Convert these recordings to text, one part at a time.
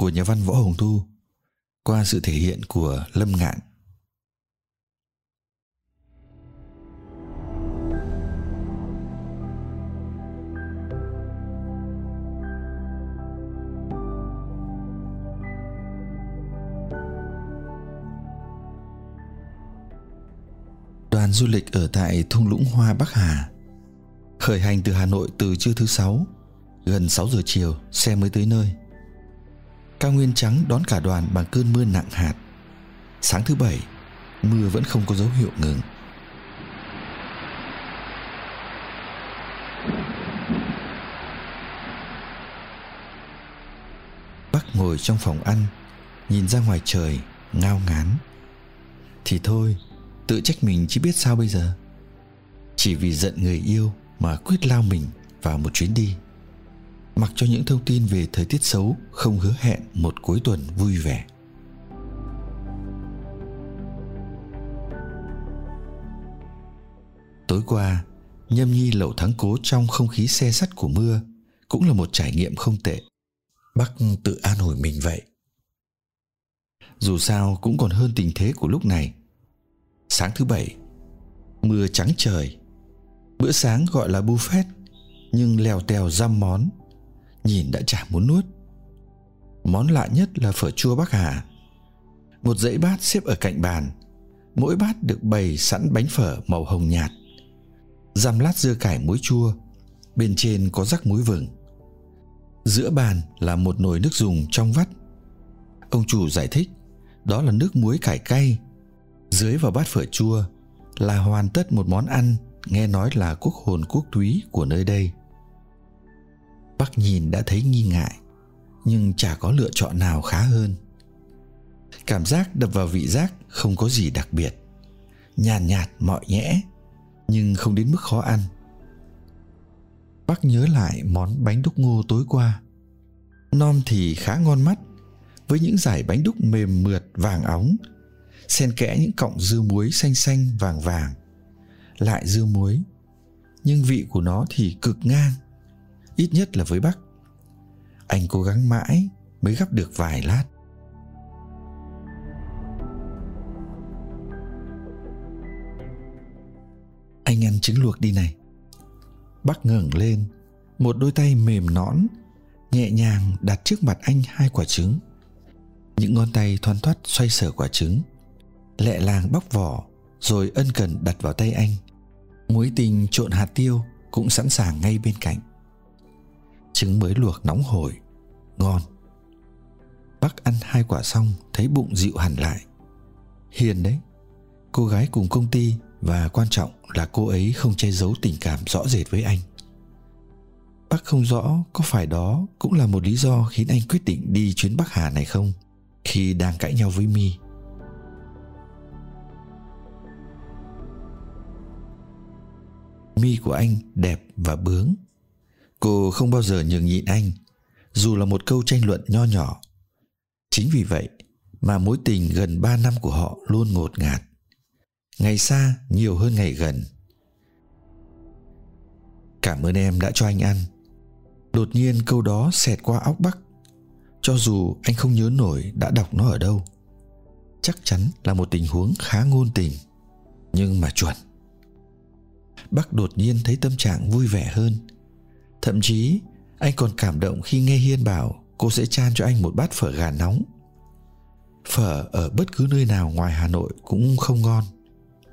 của nhà văn Võ Hồng Thu qua sự thể hiện của Lâm Ngạn. Đoàn du lịch ở tại thung lũng hoa Bắc Hà khởi hành từ Hà Nội từ trưa thứ sáu, gần 6 giờ chiều, xe mới tới nơi cao nguyên trắng đón cả đoàn bằng cơn mưa nặng hạt. Sáng thứ bảy, mưa vẫn không có dấu hiệu ngừng. Bác ngồi trong phòng ăn, Nhìn ra ngoài trời, Ngao ngán. Thì thôi, Tự trách mình chứ biết sao bây giờ. Chỉ vì giận người yêu Mà quyết lao mình vào một chuyến đi. Mặc cho những thông tin về thời tiết xấu Không hứa hẹn một cuối tuần vui vẻ. Tối qua, Nhâm nhi lậu thắng cố trong không khí xe sắt của mưa, Cũng là một trải nghiệm không tệ. Bắc tự an ủi mình vậy. Dù sao cũng còn hơn tình thế của lúc này. Sáng thứ bảy, Mưa trắng trời. Bữa sáng gọi là buffet, Nhưng lèo tèo răm món. Nhìn đã chả muốn nuốt. Món lạ nhất là phở chua Bắc Hà. Một dãy bát xếp ở cạnh bàn. Mỗi bát được bày sẵn bánh phở màu hồng nhạt. Răm lát dưa cải muối chua. Bên trên có rắc muối vừng. Giữa bàn là một nồi nước dùng trong vắt. Ông chủ giải thích, Đó là nước muối cải cay. Dưới vào bát phở chua là hoàn tất một món ăn, nghe nói là quốc hồn quốc túy của nơi đây bác nhìn đã thấy nghi ngại nhưng chả có lựa chọn nào khá hơn. Cảm giác đập vào vị giác không có gì đặc biệt. Nhàn nhạt, nhạt mọi nhẽ nhưng không đến mức khó ăn. Bác nhớ lại món bánh đúc ngô tối qua. Non thì khá ngon mắt với những dải bánh đúc mềm mượt vàng óng. Xen kẽ những cọng dưa muối xanh xanh vàng vàng. Lại dưa muối nhưng vị của nó thì cực ngang ít nhất là với bắc anh cố gắng mãi mới gấp được vài lát. Anh ăn trứng luộc đi này. Bắc ngẩng lên, một đôi tay mềm nõn, nhẹ nhàng đặt trước mặt anh hai quả trứng. Những ngón tay thoăn thoắt xoay sở quả trứng, lẹ làng bóc vỏ, rồi ân cần đặt vào tay anh. Muối tình trộn hạt tiêu cũng sẵn sàng ngay bên cạnh trứng mới luộc nóng hổi. Ngon. Bác ăn hai quả xong, thấy bụng dịu hẳn lại. Hiền đấy. Cô gái cùng công ty và quan trọng là cô ấy không che giấu tình cảm rõ rệt với anh. Bác không rõ có phải đó cũng là một lý do khiến anh quyết định đi chuyến bắc hà này không, khi đang cãi nhau với mi mi của anh đẹp và bướng cô không bao giờ nhường nhịn anh, dù là một câu tranh luận nho nhỏ. Chính vì vậy mà mối tình gần ba năm của họ luôn ngột ngạt. Ngày xa, nhiều hơn ngày gần. Cảm ơn em đã cho anh ăn. Đột nhiên câu đó xẹt qua óc bắc. Cho dù anh không nhớ nổi đã đọc nó ở đâu, chắc chắn là một tình huống khá ngôn tình, nhưng mà chuẩn. Bác đột nhiên thấy tâm trạng vui vẻ hơn thậm chí, anh còn cảm động khi nghe hiên bảo cô sẽ chan cho anh một bát phở gà nóng. Phở ở bất cứ nơi nào ngoài hà nội cũng không ngon.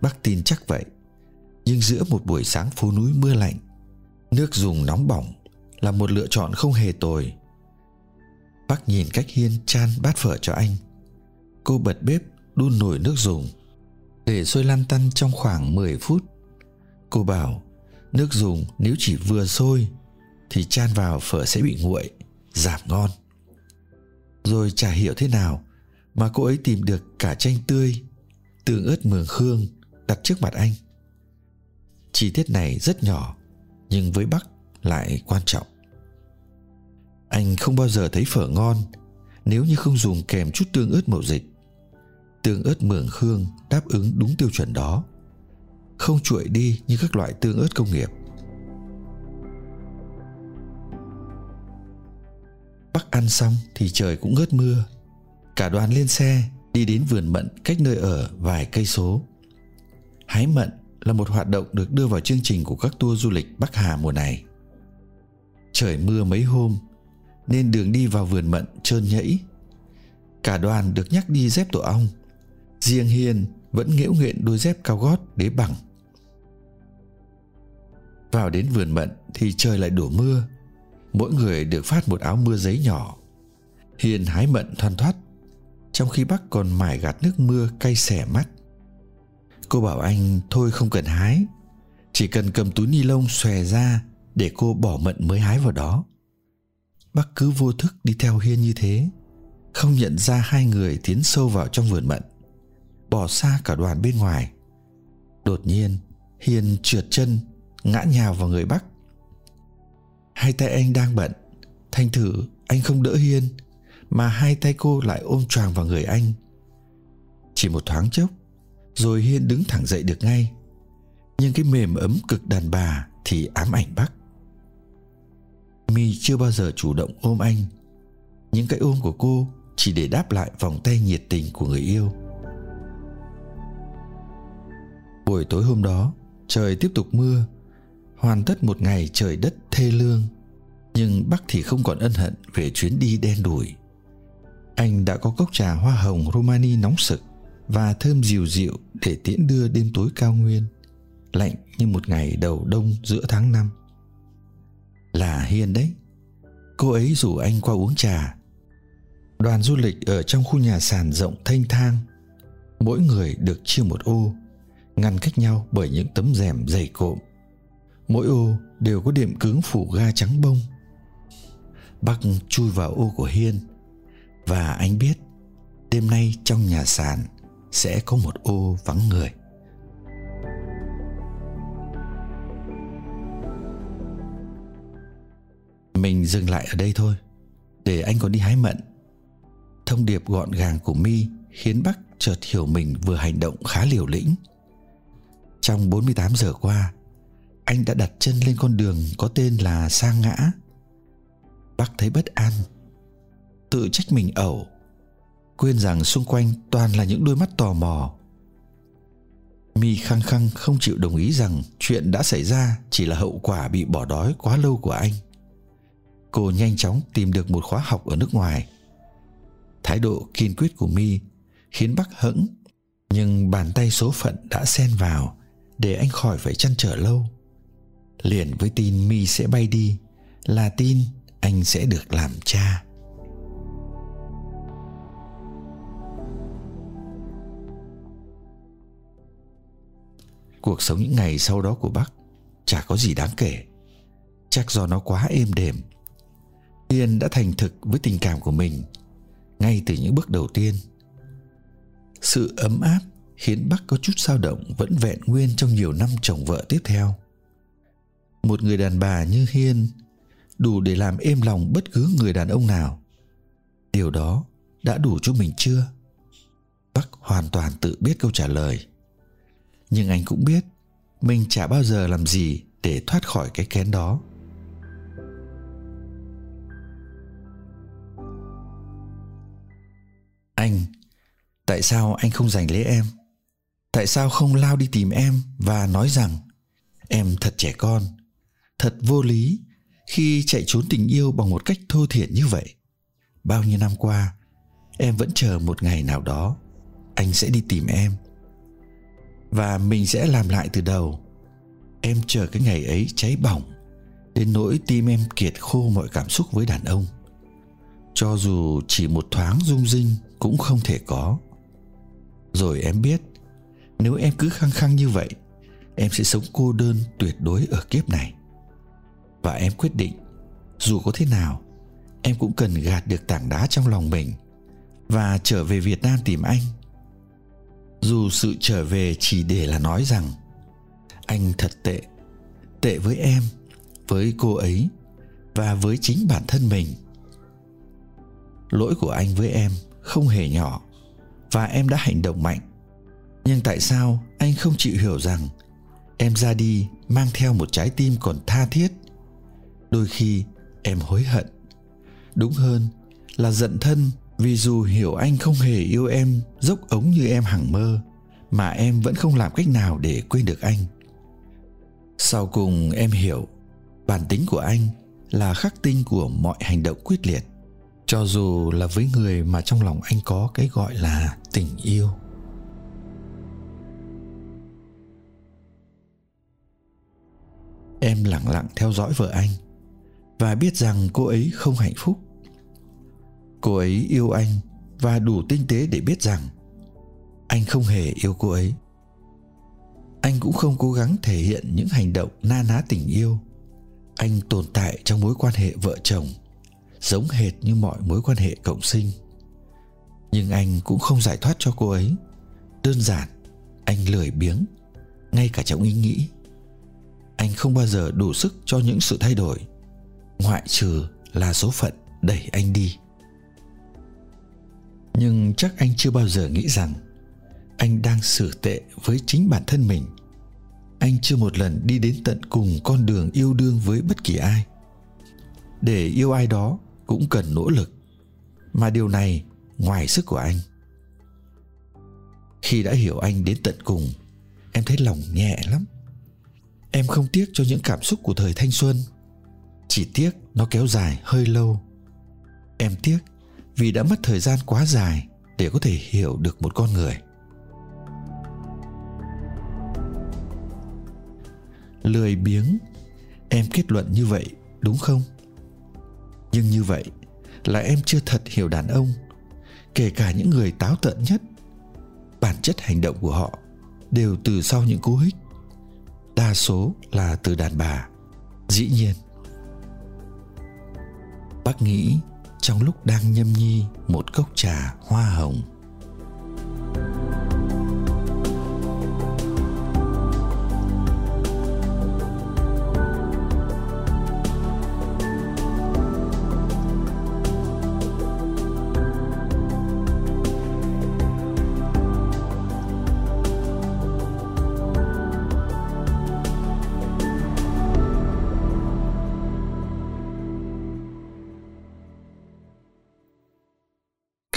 Bác tin chắc vậy. Nhưng giữa một buổi sáng phố núi mưa lạnh, nước dùng nóng bỏng là một lựa chọn không hề tồi. Bác nhìn cách hiên chan bát phở cho anh. Cô bật bếp, đun nồi nước dùng, để sôi lăn tăn trong khoảng 10 phút. Cô bảo, nước dùng nếu chỉ vừa sôi thì chan vào phở sẽ bị nguội, giảm ngon. rồi chả hiểu thế nào mà cô ấy tìm được cả chanh tươi tương ớt mường khương đặt trước mặt anh. Chi tiết này rất nhỏ nhưng với bắc lại quan trọng. Anh không bao giờ thấy phở ngon nếu như không dùng kèm chút tương ớt mậu dịch. Tương ớt mường khương đáp ứng đúng tiêu chuẩn đó. Không chuội đi như các loại tương ớt công nghiệp. Bắc ăn xong thì trời cũng ngớt mưa. Cả đoàn lên xe, đi đến vườn mận cách nơi ở vài cây số. Hái mận là một hoạt động được đưa vào chương trình của các tour du lịch bắc hà mùa này. Trời mưa mấy hôm, nên đường đi vào vườn mận trơn nhẫy. Cả đoàn được nhắc đi dép tổ ong. Riêng hiền vẫn nghễu nguyện đôi dép cao gót đế bằng. Vào đến vườn mận thì trời lại đổ mưa mỗi người được phát một áo mưa giấy nhỏ. Hiền hái mận thoăn thoắt trong khi bác còn mải gạt nước mưa cay xẻ mắt. Cô bảo anh, thôi không cần hái, chỉ cần cầm túi ni lông xòe ra để cô bỏ mận mới hái vào đó. Bác cứ vô thức đi theo hiên như thế, không nhận ra hai người tiến sâu vào trong vườn mận, bỏ xa cả đoàn bên ngoài. Đột nhiên, hiên trượt chân, ngã nhào vào người bắc hai tay anh đang bận. Thành thử anh không đỡ hiên, mà hai tay cô lại ôm choàng vào người anh. Chỉ một thoáng chốc, rồi hiên đứng thẳng dậy được ngay. Nhưng cái mềm ấm cực đàn bà thì ám ảnh bắc mi chưa bao giờ chủ động ôm anh. Những cái ôm của cô chỉ để đáp lại vòng tay nhiệt tình của người yêu. Buổi tối hôm đó, trời tiếp tục mưa hoàn tất một ngày trời đất thê lương. Nhưng bắc thì không còn ân hận về chuyến đi đen đủi. Anh đã có cốc trà hoa hồng romani nóng sực và thơm dịu dịu để tiễn đưa đêm tối cao nguyên, lạnh như một ngày đầu đông giữa tháng năm. Là hiền đấy. Cô ấy rủ anh qua uống trà. Đoàn du lịch ở trong khu nhà sàn rộng thanh thang. Mỗi người được chia một ô, ngăn cách nhau bởi những tấm rèm dày cộm mỗi ô đều có điểm cứng phủ ga trắng bông. Bắc chui vào ô của hiên và anh biết đêm nay trong nhà sàn sẽ có một ô vắng người. Mình dừng lại ở đây thôi, để anh còn đi hái mận. Thông điệp gọn gàng của mi khiến bắc chợt hiểu mình vừa hành động khá liều lĩnh. Trong 48 giờ qua anh đã đặt chân lên con đường có tên là sa ngã. Bác thấy bất an, tự trách mình ẩu, quên rằng xung quanh toàn là những đôi mắt tò mò. Mi khăng khăng không chịu đồng ý rằng chuyện đã xảy ra chỉ là hậu quả bị bỏ đói quá lâu của anh. Cô nhanh chóng tìm được một khóa học ở nước ngoài. Thái độ kiên quyết của mi khiến bác hững, nhưng bàn tay số phận đã xen vào để anh khỏi phải chăn trở lâu liền với tin mi sẽ bay đi, là tin anh sẽ được làm cha. Cuộc sống những ngày sau đó của bác chả có gì đáng kể. Chắc do nó quá êm đềm. Hiền đã thành thực với tình cảm của mình ngay từ những bước đầu tiên. Sự ấm áp khiến bác có chút dao động vẫn vẹn nguyên trong nhiều năm chồng vợ tiếp theo một người đàn bà như hiên, đủ để làm êm lòng bất cứ người đàn ông nào. Điều đó đã đủ cho mình chưa? Bắc hoàn toàn tự biết câu trả lời. Nhưng anh cũng biết mình chả bao giờ làm gì để thoát khỏi cái kén đó. Anh, tại sao anh không giành lấy em? Tại sao không lao đi tìm em và nói rằng em thật trẻ con? Thật vô lý khi chạy trốn tình yêu bằng một cách thô thiển như vậy. Bao nhiêu năm qua, em vẫn chờ một ngày nào đó, anh sẽ đi tìm em. Và mình sẽ làm lại từ đầu. Em chờ cái ngày ấy cháy bỏng, đến nỗi tim em kiệt khô mọi cảm xúc với đàn ông. Cho dù chỉ một thoáng rung rinh cũng không thể có. Rồi em biết, nếu em cứ khăng khăng như vậy, em sẽ sống cô đơn tuyệt đối ở kiếp này và em quyết định dù có thế nào em cũng cần gạt được tảng đá trong lòng mình và trở về Việt Nam tìm anh. Dù sự trở về chỉ để là nói rằng anh thật tệ, tệ với em, với cô ấy và với chính bản thân mình. Lỗi của anh với em không hề nhỏ và em đã hành động mạnh. Nhưng tại sao anh không chịu hiểu rằng em ra đi mang theo một trái tim còn tha thiết đôi khi em hối hận. Đúng hơn là giận thân vì dù hiểu anh không hề yêu em dốc ống như em hằng mơ, mà em vẫn không làm cách nào để quên được anh. Sau cùng em hiểu, bản tính của anh là khắc tinh của mọi hành động quyết liệt, cho dù là với người mà trong lòng anh có cái gọi là tình yêu. Em lặng lặng theo dõi vợ anh và biết rằng cô ấy không hạnh phúc. Cô ấy yêu anh và đủ tinh tế để biết rằng anh không hề yêu cô ấy. Anh cũng không cố gắng thể hiện những hành động na ná tình yêu. Anh tồn tại trong mối quan hệ vợ chồng, giống hệt như mọi mối quan hệ cộng sinh. Nhưng anh cũng không giải thoát cho cô ấy. Đơn giản, anh lười biếng, ngay cả trong ý nghĩ. Anh không bao giờ đủ sức cho những sự thay đổi ngoại trừ là số phận đẩy anh đi. Nhưng chắc anh chưa bao giờ nghĩ rằng anh đang xử tệ với chính bản thân mình. Anh chưa một lần đi đến tận cùng con đường yêu đương với bất kỳ ai. Để yêu ai đó cũng cần nỗ lực, mà điều này ngoài sức của anh. Khi đã hiểu anh đến tận cùng, em thấy lòng nhẹ lắm. Em không tiếc cho những cảm xúc của thời thanh xuân chỉ tiếc nó kéo dài hơi lâu. Em tiếc vì đã mất thời gian quá dài để có thể hiểu được một con người. Lười biếng, em kết luận như vậy, đúng không? Nhưng như vậy là em chưa thật hiểu đàn ông, kể cả những người táo tợn nhất. Bản chất hành động của họ đều từ sau những cú hích. Đa số là từ đàn bà, dĩ nhiên bác nghĩ trong lúc đang nhâm nhi một cốc trà hoa hồng.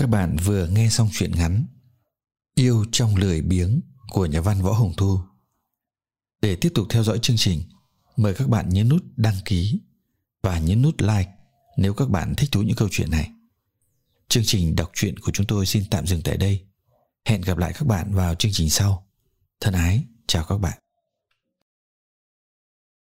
Các bạn vừa nghe xong chuyện ngắn Yêu trong lười biếng của nhà văn Võ Hồng Thu. Để tiếp tục theo dõi chương trình, mời các bạn nhấn nút đăng ký và nhấn nút like nếu các bạn thích thú những câu chuyện này. Chương trình đọc truyện của chúng tôi xin tạm dừng tại đây. Hẹn gặp lại các bạn vào chương trình sau. Thân ái, chào các bạn.